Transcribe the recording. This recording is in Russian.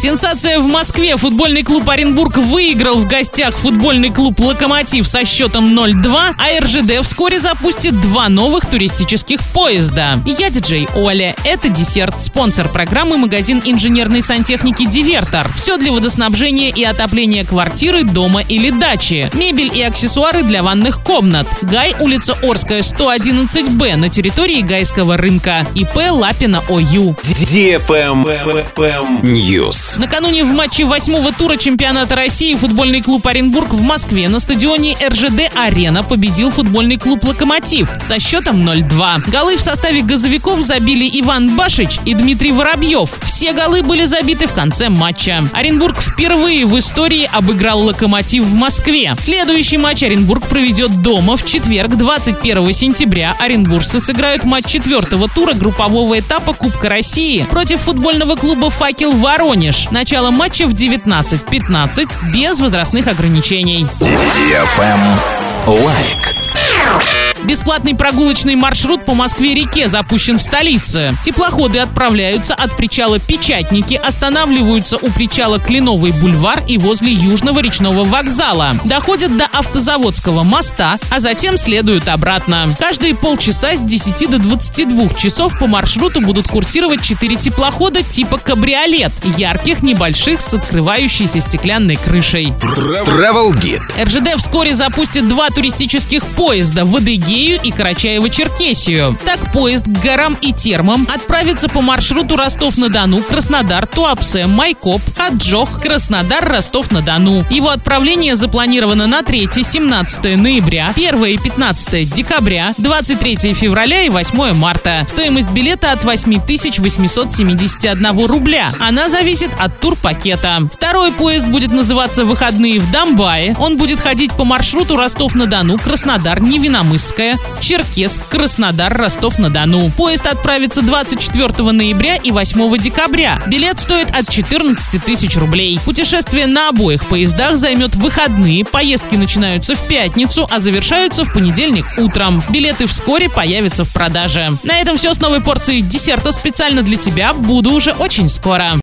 Сенсация в Москве. Футбольный клуб Оренбург выиграл в гостях футбольный клуб Локомотив со счетом 0-2, а РЖД вскоре запустит два новых туристических поезда. Я диджей Оля. Это десерт. Спонсор программы магазин инженерной сантехники Дивертор. Все для водоснабжения и отопления квартиры, дома или дачи. Мебель и аксессуары для ванных комнат. Гай, улица Орская, 111Б на территории Гайского рынка. ИП Лапина ОЮ. News. Накануне в матче восьмого тура чемпионата России футбольный клуб Оренбург в Москве на стадионе РЖД «Арена» победил футбольный клуб «Локомотив» со счетом 0-2. Голы в составе газовиков забили Иван Башич и Дмитрий Воробьев. Все голы были забиты в конце матча. Оренбург впервые в истории обыграл «Локомотив» в Москве. Следующий матч Оренбург проведет дома в четверг, 21 сентября. Оренбуржцы сыграют матч четвертого тура группового этапа Кубка России против футбольного клуба «Факел Воронеж». Начало матча в 19.15 без возрастных ограничений. Лайк. Бесплатный прогулочный маршрут по Москве-реке запущен в столице. Теплоходы отправляются от причала Печатники, останавливаются у причала Кленовый бульвар и возле Южного речного вокзала. Доходят до Автозаводского моста, а затем следуют обратно. Каждые полчаса с 10 до 22 часов по маршруту будут курсировать 4 теплохода типа кабриолет, ярких, небольших, с открывающейся стеклянной крышей. Travel Guide. РЖД вскоре запустит два туристических поезда в Адыгею и Карачаево-Черкесию. Так поезд к горам и термам отправится по маршруту Ростов-на-Дону, Краснодар, Туапсе, Майкоп, Хаджох, Краснодар, Ростов-на-Дону. Его отправление запланировано на 3-17 ноября, 1 и 15 декабря, 23 февраля и 8 марта. Стоимость билета от 8871 рубля. Она зависит от турпакета. Второй поезд будет называться «Выходные в Донбае». Он будет ходить по маршруту Ростов-на-Дону, Краснодар, Невиномысская, Черкесск, Краснодар, Ростов-на-Дону. Поезд отправится 24 ноября и 8 декабря. Билет стоит от 14 тысяч рублей. Путешествие на обоих поездах займет выходные. Поездки начинаются в пятницу, а завершаются в понедельник утром. Билеты вскоре появятся в продаже. На этом все с новой порцией десерта специально для тебя. Буду уже очень скоро.